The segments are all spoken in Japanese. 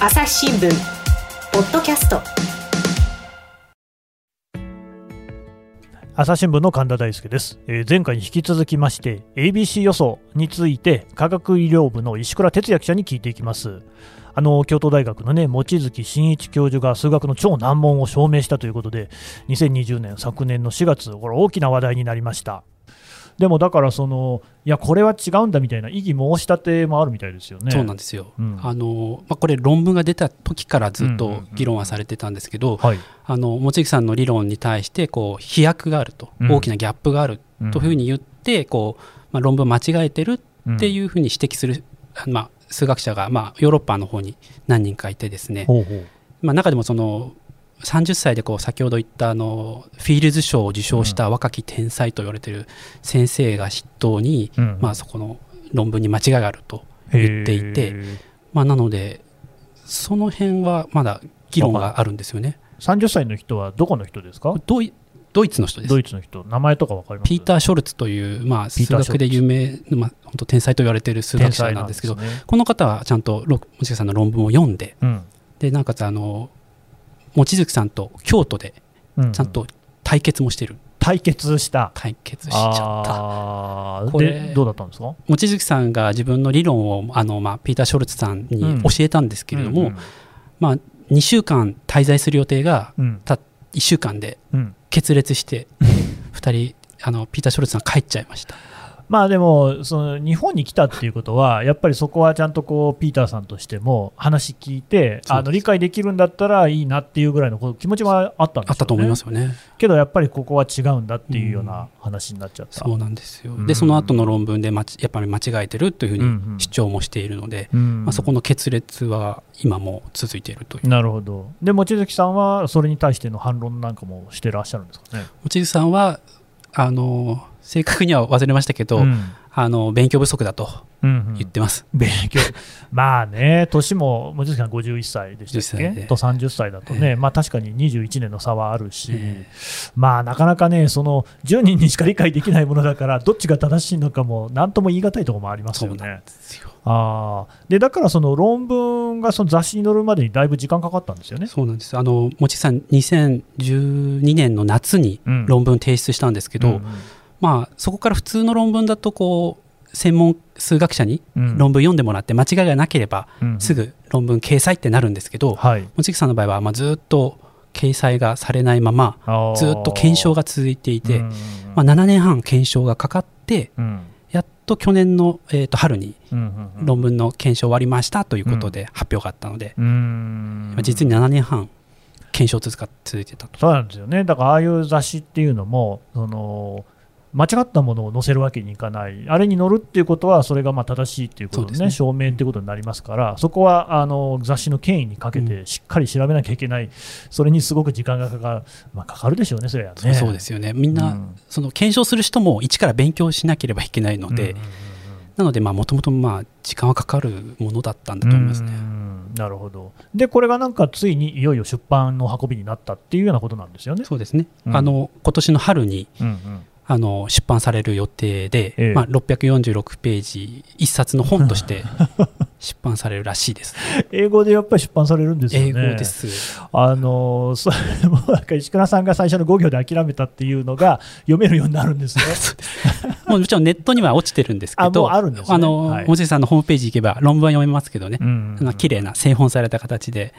朝日新聞ポッドキャスト。朝日新聞の神田大輔です、えー前回に引き続きまして ABC 予想について科学医療部の石倉哲也記者に聞いていきます。あの京都大学のね望月真一教授が数学の超難問を証明したということで2020年昨年の4月これ大きな話題になりました。でもだからそのいやこれは違うんだみたいな異議申し立てもあるみたいですよね。そうなんですよ、うん。あのまあ、これ論文が出た時からずっと議論はされてたんですけど、望月さんの理論に対してこう飛躍があると、うん。大きなギャップがあるというふうに言ってこう、まあ、論文間違えてるっていうふうに指摘する、まあ、数学者が、まあ、ヨーロッパの方に何人かいてですね、ほうほう。まあ、中でもその30歳でこう先ほど言ったあのフィールズ賞を受賞した若き天才と言われている先生が筆頭に、うん。まあ、そこの論文に間違いがあると言っていてまあ、なので、その辺はまだ議論があるんですよね。30歳の人はどこの人ですか？ドイドイツの人です。ド。イツの人。名前とかわかります？ピーター・ショルツという、まあ、数学で有名な、まあ、本当天才と言われている数学者なんですけど、ね。この方はちゃんとろ望月さんの論文を読んで、うん。でなおかつあの望月さんと京都でうん。ちゃんと対決もしてる、対決した。対決しちゃった。これでどうだったんですか？望月さんが自分の理論をあの、まあ、ピーター・ショルツさんにうん。教えたんですけれども、うんまあ、2週間滞在する予定がうん。た1週間でうん。決裂して2人あのピーター・ショルツさん帰っちゃいましたまあでもその日本に来たっていうことはやっぱりそこはちゃんとこうピーターさんとしても話聞いてあの理解できるんだったらいいなっていうぐらいの気持ちはあったんですよ、ね、あったと思いますよね。けどやっぱりここは違うんだっていうような話になっちゃった、そうなんですよ。うん。でその後の論文でまちやっぱり間違えてるというふううんうんに主張もしているので、うん。まあ、そこの決裂は今も続いているという。なるほど。で望月さんはそれに対しての反論なんかもしてらっしゃるんですかね。望月さんはあの正確には忘れましたけど、うん。あの勉強不足だとうんうん。言ってます、勉強、まあね、年も望月さん51歳でしたっ51歳で。けと30歳だとね、ええ。まあ確かに21年の差はあるし、えまあなかなかね、その10人にしか理解できないものだから、どっちが正しいのかも、なんとも言い難いところもありますよね。ですよ。あーでだからその論文がその雑誌に載るまでにだいぶ時間かかったんですよね。そうなんです。あの望月さん2012年の夏にうん。論文提出したんですけど、うんまあ、そこから普通の論文だとこう専門数学者にうん。論文読んでもらって間違いがなければうん。すぐ論文掲載ってなるんですけどはい、望月さんの場合はまあずっと掲載がされないままずっと検証が続いていて、うん。まあ、7年半検証がかかってうん。やっと去年の、えー、と春に論文の検証終わりましたということで発表があったので、実に7年半検証続か続いてたと。そうなんですよね、だからああいう雑誌っていうのも、その間違ったものを載せるわけにいかない、あれに載るっていうことは、それがまあ正しいっていうことですね。証明っていうことになりますから、そこはあの雑誌の権威にかけて、しっかり調べなきゃいけない、それにすごく時間がかかる、まあ、かかるでしょうね、それはね。そうですよね。みんな、うん。その検証する人も一から勉強しなければいけないので、うんうんなのでもともと時間はかかるものだったんだと思いますね。うん。なるほど。で、これがなんかついにいよいよ出版の運びになったっていうようなことなんですよね。そうですね、うん。あの今年の春にうんうんあの出版される予定で、ええ。まあ、646ページ一冊の本として 出版されるらしいです、英語でやっぱり出版されるんですよね。英語です。あのそれ もなんか石倉さんが最初の5行で諦めたっていうのが読めるようになるんですね。もうもちろんネットには落ちてるんですけどあるんですね。あの、はい。さんのホームページ行けば論文は読めますけどね、うん。あの綺麗な製本された形で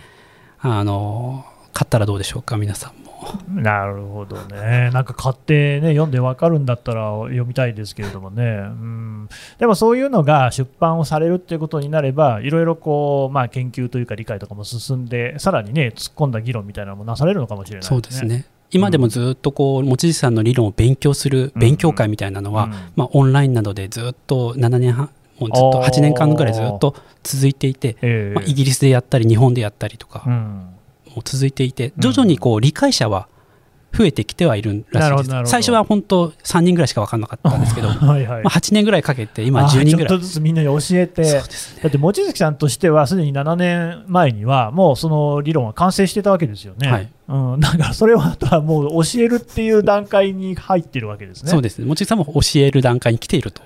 あの買ったらどうでしょうか皆さんも。なるほどね、なんか買って、ね、読んで分かるんだったら読みたいですけれどもね、うん、でもそういうのが出版をされるっていうことになれば、いろいろこう、まあ、研究というか理解とかも進んで、さらにね、突っ込んだ議論みたいなのもなされるのかもしれないそうですね。今でもずっとこう望月さんの理論を勉強する勉強会みたいなのは、うん。まあ、オンラインなどでずっと7年半もうずっとあー。8年間ぐらいずっと続いていて、ええ。まあ、イギリスでやったり日本でやったりとか、続いていて徐々にこう理解者は増えてきてはいるらしいです。最初は本当3人ぐらいしか分かんなかったんですけど、ま はいはい。あ、8年ぐらいかけて今あ10人ぐらい。ちょっとずつみんなに教えて、ね。だって望月さんとしては、すでに7年前には、もうその理論は完成してたわけですよね。はい。うん、だからそれをあとはもう教えるっていう段階に入ってるわけですね。そうですね。望月さんも教える段階に来ていると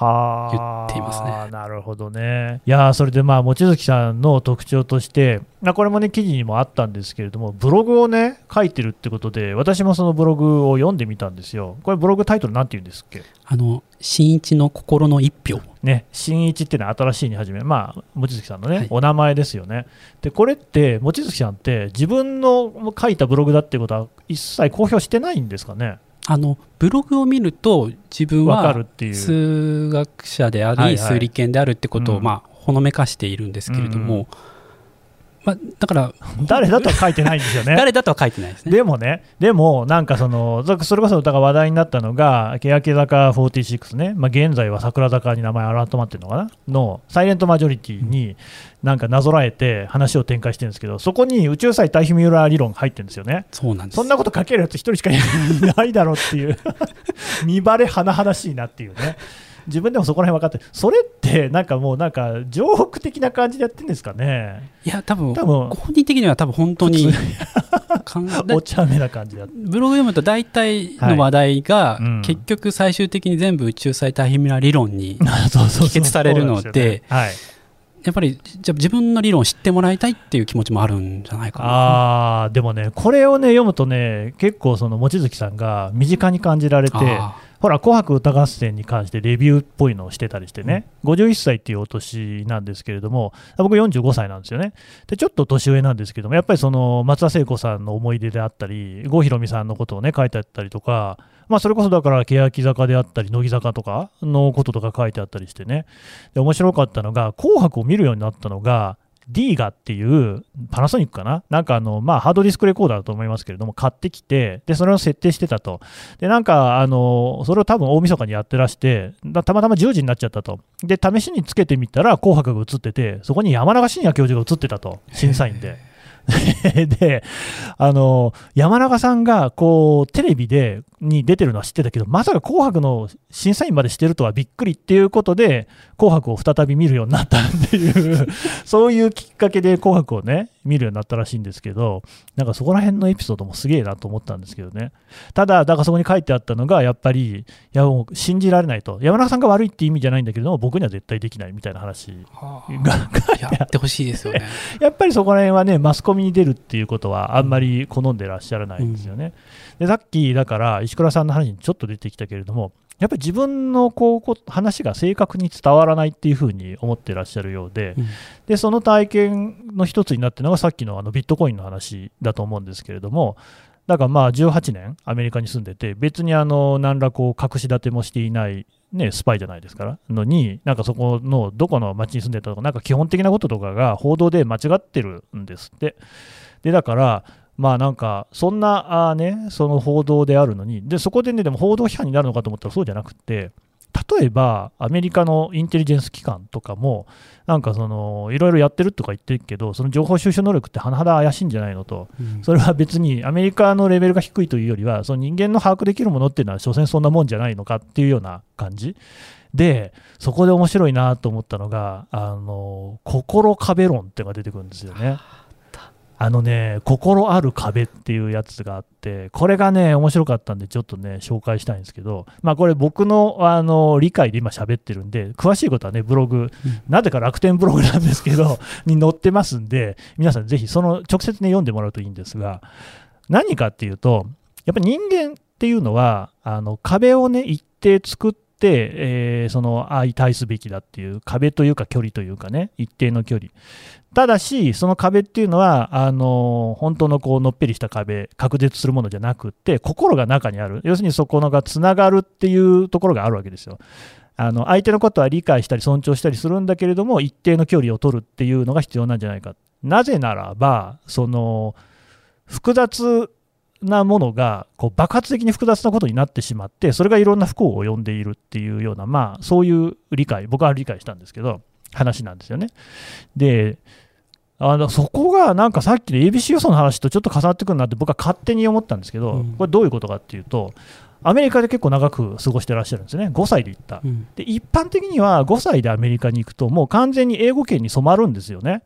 言っていますね。なるほどね。いやそれでまあ望月さんの特徴として、これもね記事にもあったんですけれども、ブログをね書いてるってことで、私もそのブログを読んでみたんですよ。これブログタイトルなんて言うんですっけ？あの新一の心の一票。ね、新一っていうのは新しいに始め、まあ、望月さんのね、はい、お名前ですよね。で、これって、望月さんって、自分の書いたブログだっていうことは、一切公表してないんですかね？あのブログを見ると自分は数学者であり、数理研であるってことを、まあ、ほのめかしているんですけれども、うんまあ、だから誰だとは書いてないんですよね。誰だとは書いてないですね。でもね、でもなんかその、それこそ歌が話題になったのが、欅坂46ね、まあ、現在は桜坂に名前改まってるのかな、のサイレントマジョリティになんかなぞらえて話を展開してるんですけど、そこに宇宙際対比ミューラー理論入ってるんですよね。そうなんですそんなこと書けるやつ一人しかいない だろうっていう 見バレ甚だしいなっていうね。自分でもそこら辺分かってそれってなんかもうなんかジョーク的な感じでやってるんですかね。いや多分多分。本人的には多分本当に お茶目な感じだ。ブログ読むと大体の話題が、結局最終的に全部宇宙最大変ミ理論に 帰結されるのでやっぱりじゃ自分の理論を知ってもらいたいっていう気持ちもあるんじゃないかな。あでもねこれをね読むとね結構その望月さんが身近に感じられてほら、紅白歌合戦に関してレビューっぽいのをしてたりしてね、うん、51歳っていうお年なんですけれども、僕45歳なんですよね。で、ちょっと年上なんですけども、やっぱりその松田聖子さんの思い出であったり、郷ひろみさんのことをね、書いてあったりとか、まあ、それこそだから、欅坂であったり、乃木坂とかのこととか書いてあったりしてね、で面白かったのが、紅白を見るようになったのが、ディーガっていうパナソニックかな？なんかあの、まあ、ハードディスクレコーダーだと思いますけれども、買ってきて、で、それを設定してたと。で、なんか、あの、それを多分大晦日にやってらして、たまたま10時になっちゃったと。で、試しにつけてみたら、紅白が映ってて、そこに山中伸也教授が映ってたと、審査員で。で、あの、山中さんが、こう、テレビで、に出てるのは知ってたけど、まさか紅白の審査員までしてるとはびっくりっていうことで、紅白を再び見るようになったっていうそういうきっかけで紅白をね、見るようになったらしいんですけど、なんかそこら辺のエピソードもすげえなと思ったんですけどね。ただ、だからそこに書いてあったのが、やっぱり、いやもう信じられないと。山中さんが悪いって意味じゃないんだけども、僕には絶対できないみたいな話が書いてあって。やってほしいですよね。やっぱりそこら辺はね、マスコミに出るっていうことはあんまり好んでらっしゃらないんですよね。うんでさっき、だから石倉さんの話にちょっと出てきたけれども、やっぱり自分のこう話が正確に伝わらないっていうふうに思ってらっしゃるようで、うん、でその体験の一つになってるのがさっきのあのビットコインの話だと思うんですけれども、だからまあ18年アメリカに住んでて、別にあの何らこう隠し立てもしていないね、スパイじゃないですからのに、なんかそこのどこの町に住んでたとか、なんか基本的なこととかが報道で間違ってるんですって。でだからまあなんか、そんなあね、その報道であるのに、で、そこでね、でも報道批判になるのかと思ったらそうじゃなくて、例えば、アメリカのインテリジェンス機関とかも、なんかその、いろいろやってるとか言ってるけど、その情報収集能力って甚だ怪しいんじゃないのと、うん、それは別にアメリカのレベルが低いというよりは、その人間の把握できるものっていうのは、所詮そんなもんじゃないのかっていうような感じ。で、そこで面白いなと思ったのが、あの、心壁論っていうのが出てくるんですよね。あのね、心ある壁っていうやつがあって、これがね、面白かったんで、ちょっとね、紹介したいんですけど、まあ、これ、僕のあの理解で今喋ってるんで、詳しいことはね、ブログ、うん、なぜか楽天ブログなんですけど、に載ってますんで、皆さんぜひ、その直接ね、読んでもらうといいんですが、何かっていうと、やっぱり人間っていうのは、あの壁をね、一定作って、えー、その相対すべきだっていう壁というか距離というかね一定の距離ただし、その壁っていうのは、あの本当のこうのっぺりした壁、隔絶するものじゃなくって、心が中にある、要するにそこのがつながるっていうところがあるわけですよ。あの相手のことは理解したり尊重したりするんだけれども、一定の距離を取るっていうのが必要なんじゃないか。なぜならば、その複雑なものがこう爆発的に複雑なことになってしまって、それがいろんな不幸を呼んでいるっていうような、まあ、そういう理解、僕は理解したんですけど、話なんですよね。で、あのそこがなんかさっきの ABC 予想の話とちょっと重なってくるなって僕は勝手に思ったんですけど、うん、これどういうことかっていうと、アメリカで結構長く過ごしてらっしゃるんですね、5歳で行った、うん、で一般的には5歳でアメリカに行くと、もう完全に英語圏に染まるんですよね。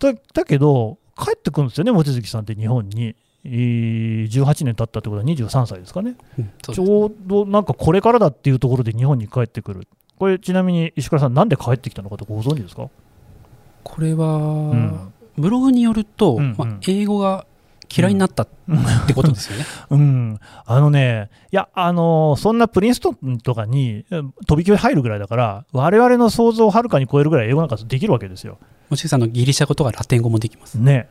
だだけど、帰ってくるんですよね、望月さんって日本に。18年経ったってことは23歳ですかね、うん、ちょうどなんかこれからだっていうところで日本に帰ってくる。これちなみに石倉さんなんで帰ってきたのかとご存知ですか？これは、うん、ブログによると、うんうん、まあ、英語が嫌いになったってことですよね。うん、あのね、いや、あのそんなプリンストンとかに飛び級入るぐらいだから、我々の想像をはるかに超えるぐらい英語なんかできるわけですよ。もしかしたらギリシャ語とかラテン語もできます。ね。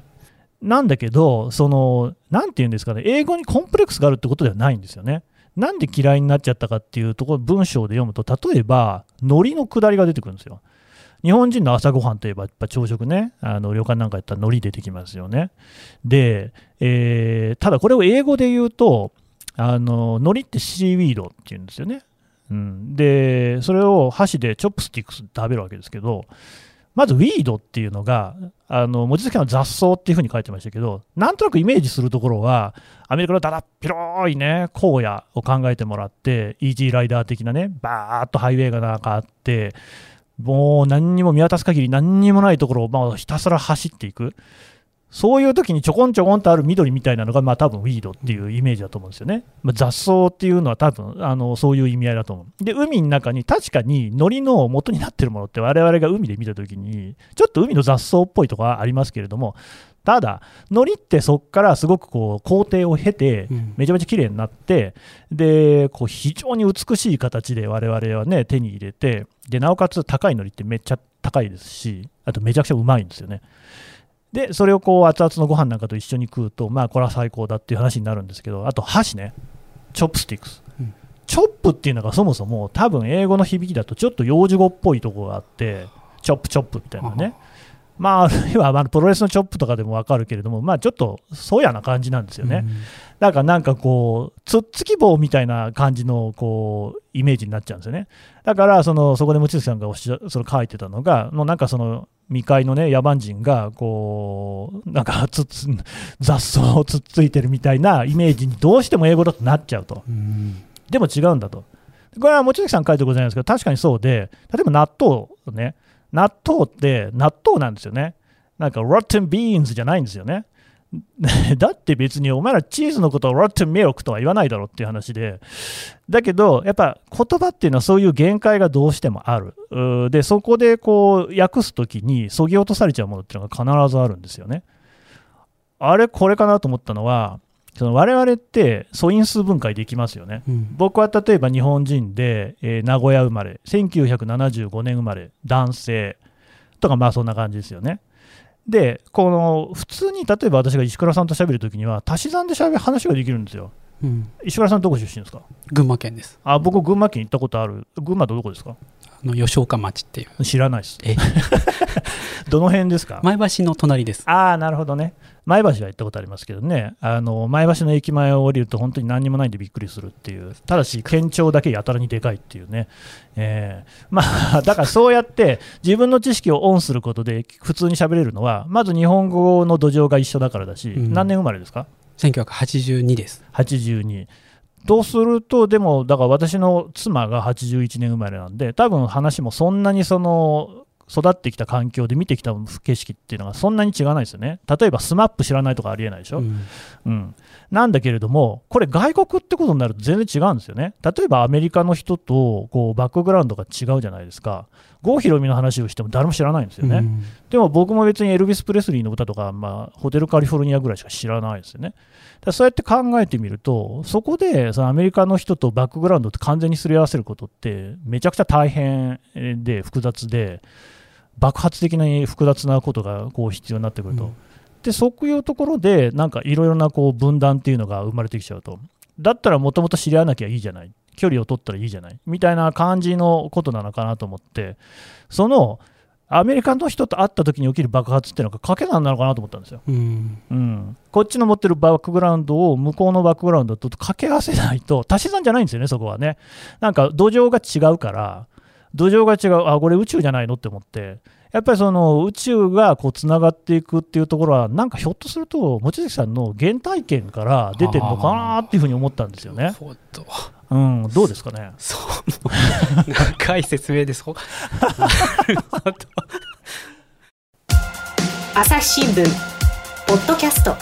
なんだけど、その、なんて言うんですかね、英語にコンプレックスがあるってことではないんですよね。なんで嫌いになっちゃったかっていうところ、文章で読むと、例えば、海苔の下りが出てくるんですよ。日本人の朝ごはんといえば、やっぱ朝食ね、あの旅館なんかやったら海苔出てきますよね。で、えー、ただこれを英語で言うと、あの海苔って seaweed っていうんですよね。うん、で、それを箸で chopsticks 食べるわけですけど、まず weed っていうのが、あの文字付けの雑草っていうふうに書いてましたけど、なんとなくイメージするところは、アメリカのだだっ広いね、荒野を考えてもらって、イージーライダー的なね、バーっとハイウェイがなんかあって、もう何にも見渡す限り何にもないところをまあひたすら走っていく。そういう時にちょこんちょこんとある緑みたいなのが、まあ多分ウィードっていうイメージだと思うんですよね。まあ、雑草っていうのは多分あのそういう意味合いだと思う。で、海の中に確かに海苔の元になってるものって我々が海で見た時に、ちょっと海の雑草っぽいとこありますけれども、ただ、海苔ってそこからすごくこう工程を経て、めちゃめちゃ綺麗になって、うん、でこう非常に美しい形で我々はね手に入れてで、なおかつ高い海苔ってめっちゃ高いですし、あとめちゃくちゃうまいんですよね。で、それをこう熱々のご飯なんかと一緒に食うと、まあ、これは最高だっていう話になるんですけど、あと箸ね、チョップスティックス。うん、チョップっていうのがそもそも多分英語の響きだとちょっと幼児語っぽいところがあって、チョップチョップみたいなね。まあ、あるいはまあプロレスのチョップとかでも分かるけれども、まあ、ちょっとそやな感じなんですよね。うん、だからなんかこう、つっつき棒みたいな感じのこうイメージになっちゃうんですよね。だからその、そこで望月さんがおっしゃその書いてたのが、もうなんかその、未開のね、野蛮人が、こう、なんかつつ、雑草をつっついてるみたいなイメージにどうしても英語だとなっちゃうと。うん、でも違うんだと。これは望月さん書いてございますけど、確かにそうで、例えば納豆ね、納豆って納豆なんですよね。なんか rotten beans じゃないんですよね。だって別にお前らチーズのことを rotten milk とは言わないだろっていう話で、だけどやっぱ言葉っていうのはそういう限界がどうしてもある。で、そこでこう訳すときにそぎ落とされちゃうものっていうのが必ずあるんですよね。あれ、これかなと思ったのは、その我々って素因数分解できますよね、うん、僕は例えば日本人で、えー、名古屋生まれ、1975年生まれ、男性。とか、まあそんな感じですよね。で、この普通に例えば私が石倉さんと喋るときには、足し算でしゃべ話ができるんですよ。うん、石倉さん、どこ出身ですか？群馬県です。あ僕、群馬県行ったことある、群馬どこですか？あの吉岡町っていう。知らないです。どの辺ですか？前橋の隣です。ああなるほどね。前橋は行ったことありますけどね、あの前橋の駅前を降りると本当に何にもないんでびっくりするっていう、ただし、県庁だけやたらにでかいっていうね、えー、まあ、だからそうやって自分の知識をオンすることで普通に喋れるのは、まず日本語の土壌が一緒だからだし、うん、何年生まれですか？1982です。82とすると、でも、だから私の妻が81年生まれなんで、多分話もそんなにその育ってきた環境で見てきた景色っていうのがそんなに違わないですよね。例えば SMAP 知らないとかありえないでしょ。うん、うん、なんだけれども、これ外国ってことになると全然違うんですよね。例えばアメリカの人とこうバックグラウンドが違うじゃないですか。郷ひろみの話をしても誰も知らないんですよね。うん、でも僕も別にエルビス・プレスリーの歌とか、まあ、ホテルカリフォルニアぐらいしか知らないですよね。そうやって考えてみると、そこでそのアメリカの人とバックグラウンドって完全にすり合わせることってめちゃくちゃ大変で複雑で、爆発的に複雑なことがこう必要になってくると、うん、でそういうところでなんかいろいろなこう分断っていうのが生まれてきちゃうと。だったらもともと知り合わなきゃいいじゃない。距離を取ったらいいじゃない。みたいな感じのことなのかなと思って。そのアメリカの人と会った時に起きる爆発っていうのが賭け算なのかなと思ったんですよ、うん、うん、こっちの持ってるバックグラウンドを向こうのバックグラウンドと掛け合わせないと足し算じゃないんですよねそこはね。なんか土壌が違うから。土壌が違う、あ、これ宇宙じゃないのって思って、やっぱりその宇宙がこうつながっていくっていうところは、なんかひょっとすると、望月さんの原体験から出てるのかなっていうふうに思ったんですよね。うん、どうですかね？そう、長い説明です。朝日新聞ポッドキャスト。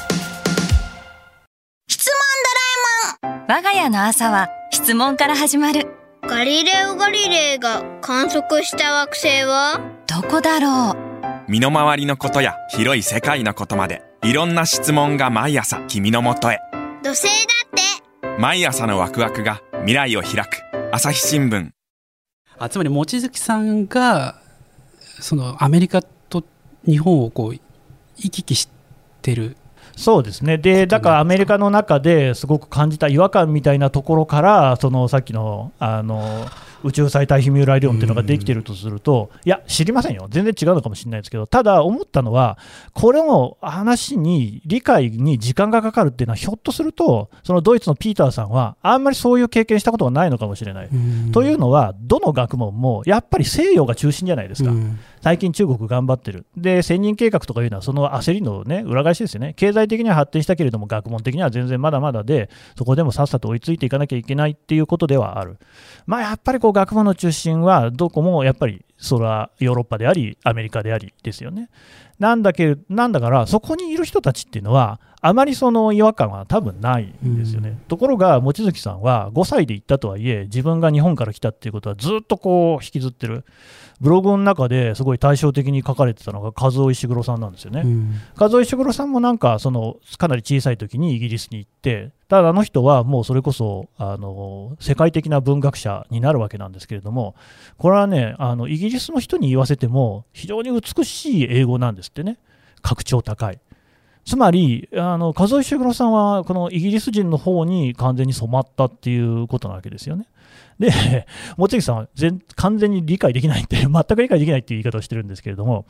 質問ドラえもん。我が家の朝は質問から始まる。ガリレオ・ガリレイが観測した惑星は？どこだろう？身の回りのことや広い世界のことまでいろんな質問が毎朝君のもとへ。土星だって。毎朝のワクワクが未来を開く。朝日新聞。あつまり望月さんがそのアメリカと日本をこう行き来してる。そうですね。でだからアメリカの中ですごく感じた違和感みたいなところからそのさっきのあの宇宙最対比ミューラー理論っていうのができてるとすると、いや、知りませんよ、全然違うのかもしれないですけど、ただ思ったのは、これの話に、理解に時間がかかるっていうのは、ひょっとすると、そのドイツのピーターさんは、あんまりそういう経験したことがないのかもしれない。というのは、どの学問もやっぱり西洋が中心じゃないですか。最近中国頑張ってる。で、千人計画とかいうのはその焦りのね、裏返しですよね。経済的には発展したけれども、学問的には全然まだまだで、そこでもさっさと追いついていかなきゃいけないっていうことではある。まあ、やっぱりこう学問の中心は、どこもやっぱりそれはヨーロッパであり、アメリカでありですよね。なんだけなんだから、そこにいる人たちっていうのは、あまりその違和感は多分ないんですよね。うん、ところが、望月さんは5歳で行ったとはいえ、自分が日本から来たっていうことはずっとこう引きずってる。ブログの中ですごい対照的に書かれてたのが和尾石黒さんなんですよね。うん、和尾石黒さんもなんかそのかなり小さい時にイギリスに行ってたただあの人はもうそれこそあの世界的な文学者になるわけなんですけれどもこれはねあのイギリスの人に言わせても非常に美しい英語なんですってね格調高い。つまり、あの和尾石黒さんはこのイギリス人の方に完全に染まったっていうことなわけですよね。で、望月さんは全完全に理解できないって、全く理解できないっていう言い方をしてるんですけれども、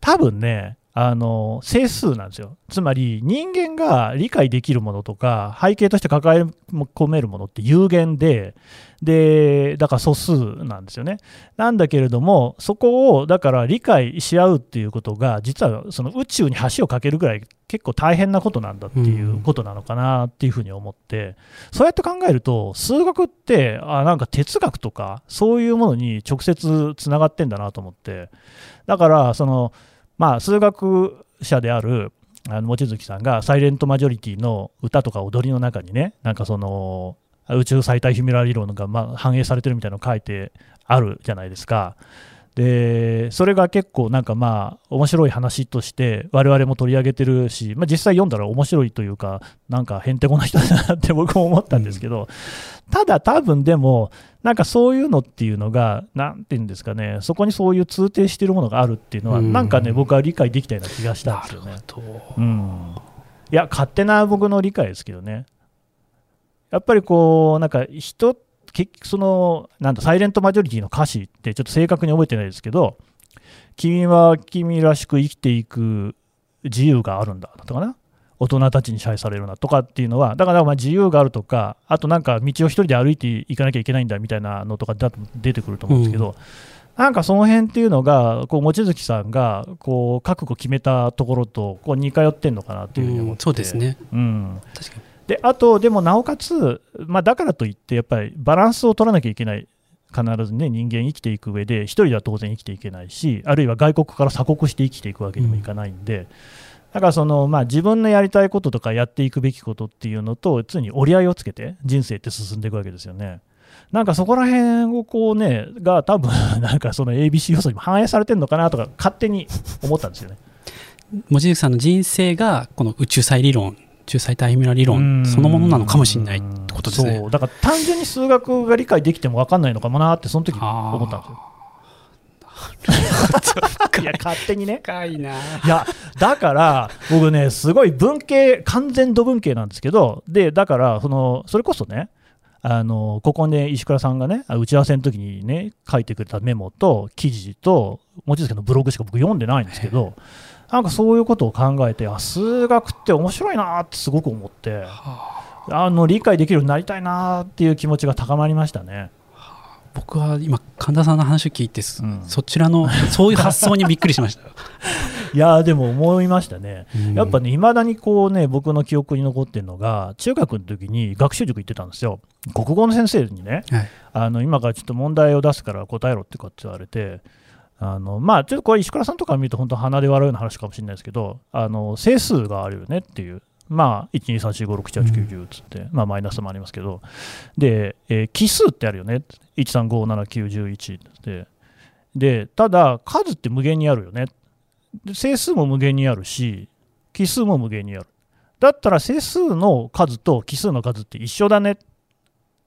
多分ね、あの整数なんですよ。つまり人間が理解できるものとか背景として抱え込めるものって有限で、で、だから素数なんですよね。なんだけれども、そこをだから理解し合うっていうことが、実はその宇宙に橋を架けるぐらい結構大変なことなんだっていうことなのかなっていうふうに思って、そうやって考えると、数学ってあなんか哲学とかそういうものに直接つながってんだなと思って、だからその、まあ、数学者であるあの望月さんがサイレントマジョリティの歌とか踊りの中にねなんかその宇宙最大ヒミラー理論がま反映されてるみたいなの書いてあるじゃないですか。でそれが結構なんかまあ面白い話として我々も取り上げてるし、まあ、実際読んだら面白いというかなんかへんてこな人だなって 僕も思ったんですけど、ただ多分でもなんかそういうのっていうのが何て言うんですかねそこにそういう通底しているものがあるっていうのは、なんかね僕は理解できたような気がしたんですよね。うん、いや勝手な僕の理解ですけどね。やっぱりこうなんか人って結局その、なんだ、サイレントマジョリティの歌詞ってちょっと正確に覚えてないですけど、君は君らしく生きていく自由があるんだ、だったかな。大人たちに支配されるなとかっていうのは、だからまあ自由があるとか、あとなんか道を一人で歩いていかなきゃいけないんだみたいなのとかだと出てくると思うんですけど、うん、なんかその辺っていうのが、こう望月さんがこう覚悟決めたところとこう似通ってんのかなっていうふうに思って、うん、そうですね、うん、確かにであと、でもなおかつ、まあ、だからといって、やっぱりバランスを取らなきゃいけない、必ずね、人間生きていく上で、1人では当然生きていけないし、あるいは外国から鎖国して生きていくわけにもいかないんで、うん、だからその、まあ、自分のやりたいこととかやっていくべきことっていうのと、常に折り合いをつけて、人生って進んでいくわけですよね。なんかそこら辺をこうね、が多分 なんかその ABC 要素にも反映されてるのかなとか、勝手に思ったんですよね。望月さんの人生がこの宇宙際理論中最大ミラ理論そのものなのかもしれないってことですね。そう。だから単純に数学が理解できても分かんないのかもなってその時思ったんですよ。いや勝手にね。深いな。いやだから僕ねすごい文系完全度文系なんですけどでだからそのそれこそねあのここね石倉さんがね打ち合わせの時にね書いてくれたメモと記事と望月のブログしか僕読んでないんですけどなんかそういうことを考えてあ数学って面白いなってすごく思って、はあ、あの理解できるようになりたいなっていう気持ちが高まりましたね。僕は今神田さんの話を聞いて、うん、そちらのそういう発想にびっくりしました。いやでも思いましたね、うん、やっぱねいまだにこうね僕の記憶に残ってるのが中学の時に学習塾行ってたんですよ。国語の先生にね、はい、あの今からちょっと問題を出すから答えろってかって言われてあのまあ、ちょっとこれ、石倉さんとか見ると、本当、鼻で笑うような話かもしれないですけど、あの整数があるよねっていう、まあ、1、2、3、4、5、6、7、8、9、10つって、うん、まあ、マイナスもありますけど、で、えー、奇数ってあるよね、1、3、5、7、9、11って。で、ただ、数って無限にあるよね。整数も無限にあるし、奇数も無限にある。だったら整数の数と奇数の数って一緒だね。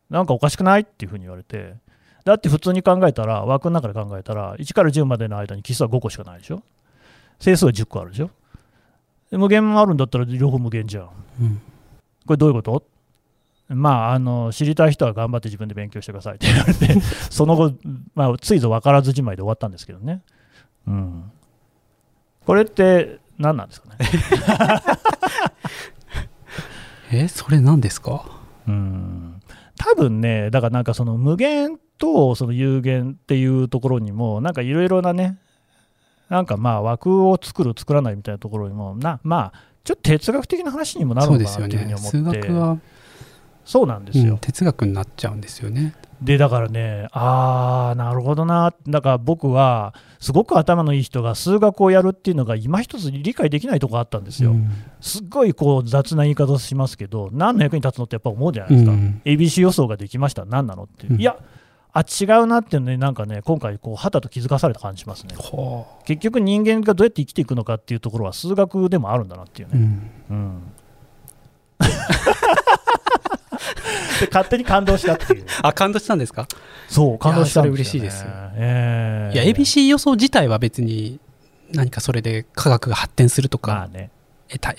なんかおかしくないっていうふうに言われて、だって普通に考えたら、枠の中で考えたら、1から10までの間に奇数は5個しかないでしょ？整数は10個あるでしょ？無限あるんだったら両方無限じゃん。うん、これどういうこと？まあ、あの知りたい人は頑張って自分で勉強してくださいって言われて、その後、まあ、ついぞ分からずじまいで終わったんですけどね。うん、これって何なんですかね？えそれ何ですか？うん多分ねだからなんかその無限とその有限っていうところにもなんかいろいろなねなんかまあ枠を作る作らないみたいなところにもなまあちょっと哲学的な話にもなるのかなっていうふうに思って、ね、数学はそうなんですよ、うん、哲学になっちゃうんですよね。でだからね、ああ、なるほどな、だから僕は、すごく頭のいい人が数学をやるっていうのが、今一つ理解できないとこあったんですよ、うん、すっごいこう雑な言い方しますけど、何の役に立つのってやっぱ思うじゃないですか、うん、ABC 予想ができました、何なのってうん、いや、あ違うなっていうのね、なんかね、今回、こう、はたと気づかされた感じしますね。結局、人間がどうやって生きていくのかっていうところは、数学でもあるんだなっていうね。うん。で勝手に感動したっていう。あ、感動したんですか？そう、感動したんです、ね、嬉しいです。えー、いや、ABC 予想自体は別に何かそれで科学が発展するとか、まあね、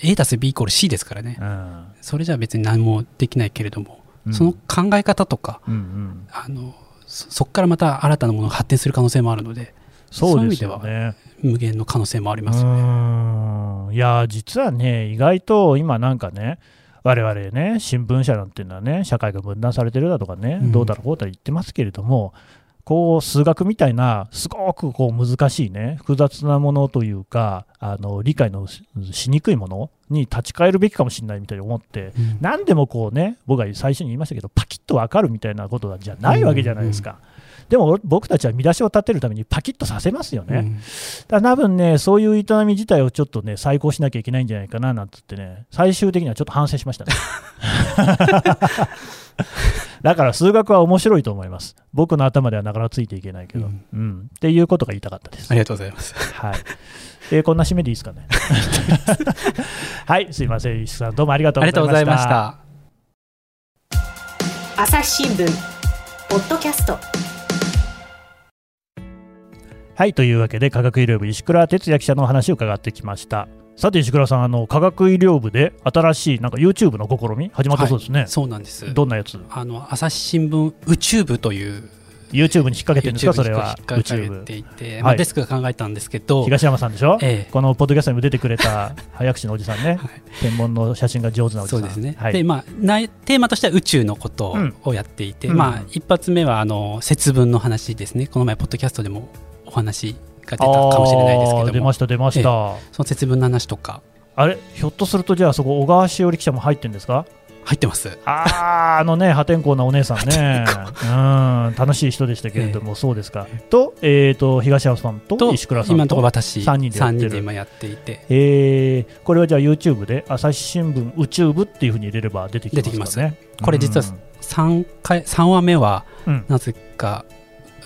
A たす B イコール C ですからね、うん、それじゃ別に何もできないけれども、うん、その考え方とか、うんうん、あのそこからまた新たなものが発展する可能性もあるので、そういう意味では無限の可能性もありますよね。いや実はね、意外と今なんかね、我々ね、新聞社なんていうのはね、社会が分断されてるだとかね、うん、どうだろうこうだ言ってますけれども、こう数学みたいな、すごくこう難しいね、複雑なものというか、あの理解のしにくいものに立ち返るべきかもしれないみたいに思って、うん、何でもこうね、僕が最初に言いましたけど、パキッと分かるみたいなことじゃないわけじゃないですか。うんうんでも僕たちは見出しを立てるためにパキッとさせますよね。うん、だ多分ね、そういう営み自体をちょっとね、再考しなきゃいけないんじゃないかななんつってね、最終的にはちょっと反省しましたね。だから数学は面白いと思います。僕の頭ではなかなかついていけないけど、うん、うん、っていうことが言いたかったです。ありがとうございます。はい。えー、こんな締めでいいですかね？はい、すいません、石さん、どうもありがとうございました。朝日新聞ポッドキャスト。はい、というわけで、科学医療部石倉哲也記者の話を伺ってきました。さて石倉さん、あの科学医療部で新しいなんか YouTube の試み始まったそうですね。はい、そうなんです。どんなやつ？あの朝日新聞宇宙部という YouTube に引っ掛けてるんですか、それは。引っ掛けていて、まあ、デスクが考えたんですけど、東山さんでしょ、ええ、このポッドキャストにも出てくれた 早口のおじさんね、はい、天文の写真が上手なおじさん。そうですね、はい、でまあ、テーマとしては宇宙のことをやっていて、うん、まあ、一発目はあの節分の話ですね、この前、ポッドキャストでもお話が出たかもしれないですけども。出ました出ました、その節分の話とか。あれ？ひょっとするとじゃあそこ小川しおり記者も入ってるんですか？入ってます。あああのね破天荒なお姉さんね。うん。楽しい人でしたけれども、えー、そうですか。と,、えーと、東山さんと石倉さんと。今のところ私3人でやってる。今やっていて、えー、これはじゃあ YouTube で朝日新聞宇宙部っていうふうに入れれば出てきますか、ね、ます。これ実は3回3話目はなぜか、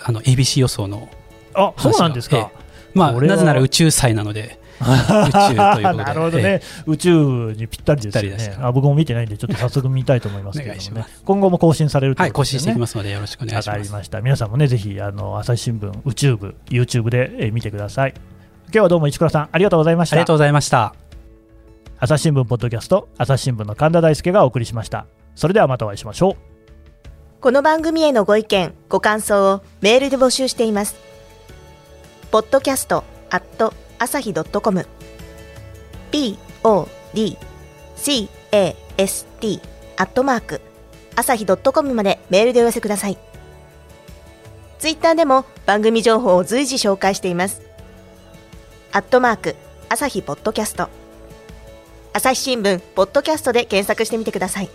うん、あの ABC 予想のあそうなんですか、えーまあ、なぜなら宇宙祭なので。宇宙ということで。なるほどね、宇宙にぴったりですよね。あ僕も見てないんでちょっと早速見たいと思いますけどね。今後も更新されると、ね、はい更新していきますのでよろしくお願いします。わかりました。皆さんもねぜひあの朝日新聞宇宙部 YouTube で、え見てください。今日はどうも市倉さんありがとうございました。ありがとうございました。朝日新聞ポッドキャスト朝日新聞の神田大輔がお送りしました。それではまたお会いしましょう。この番組へのご意見ご感想をメールで募集していますポッドキャストアット朝日ドットコム。Podcast アットマーク朝日ドットコムまでメールでお寄せください。ツイッターでも番組情報を随時紹介しています。アットマーク朝日ポッドキャスト。朝日新聞ポッドキャストで検索してみてください。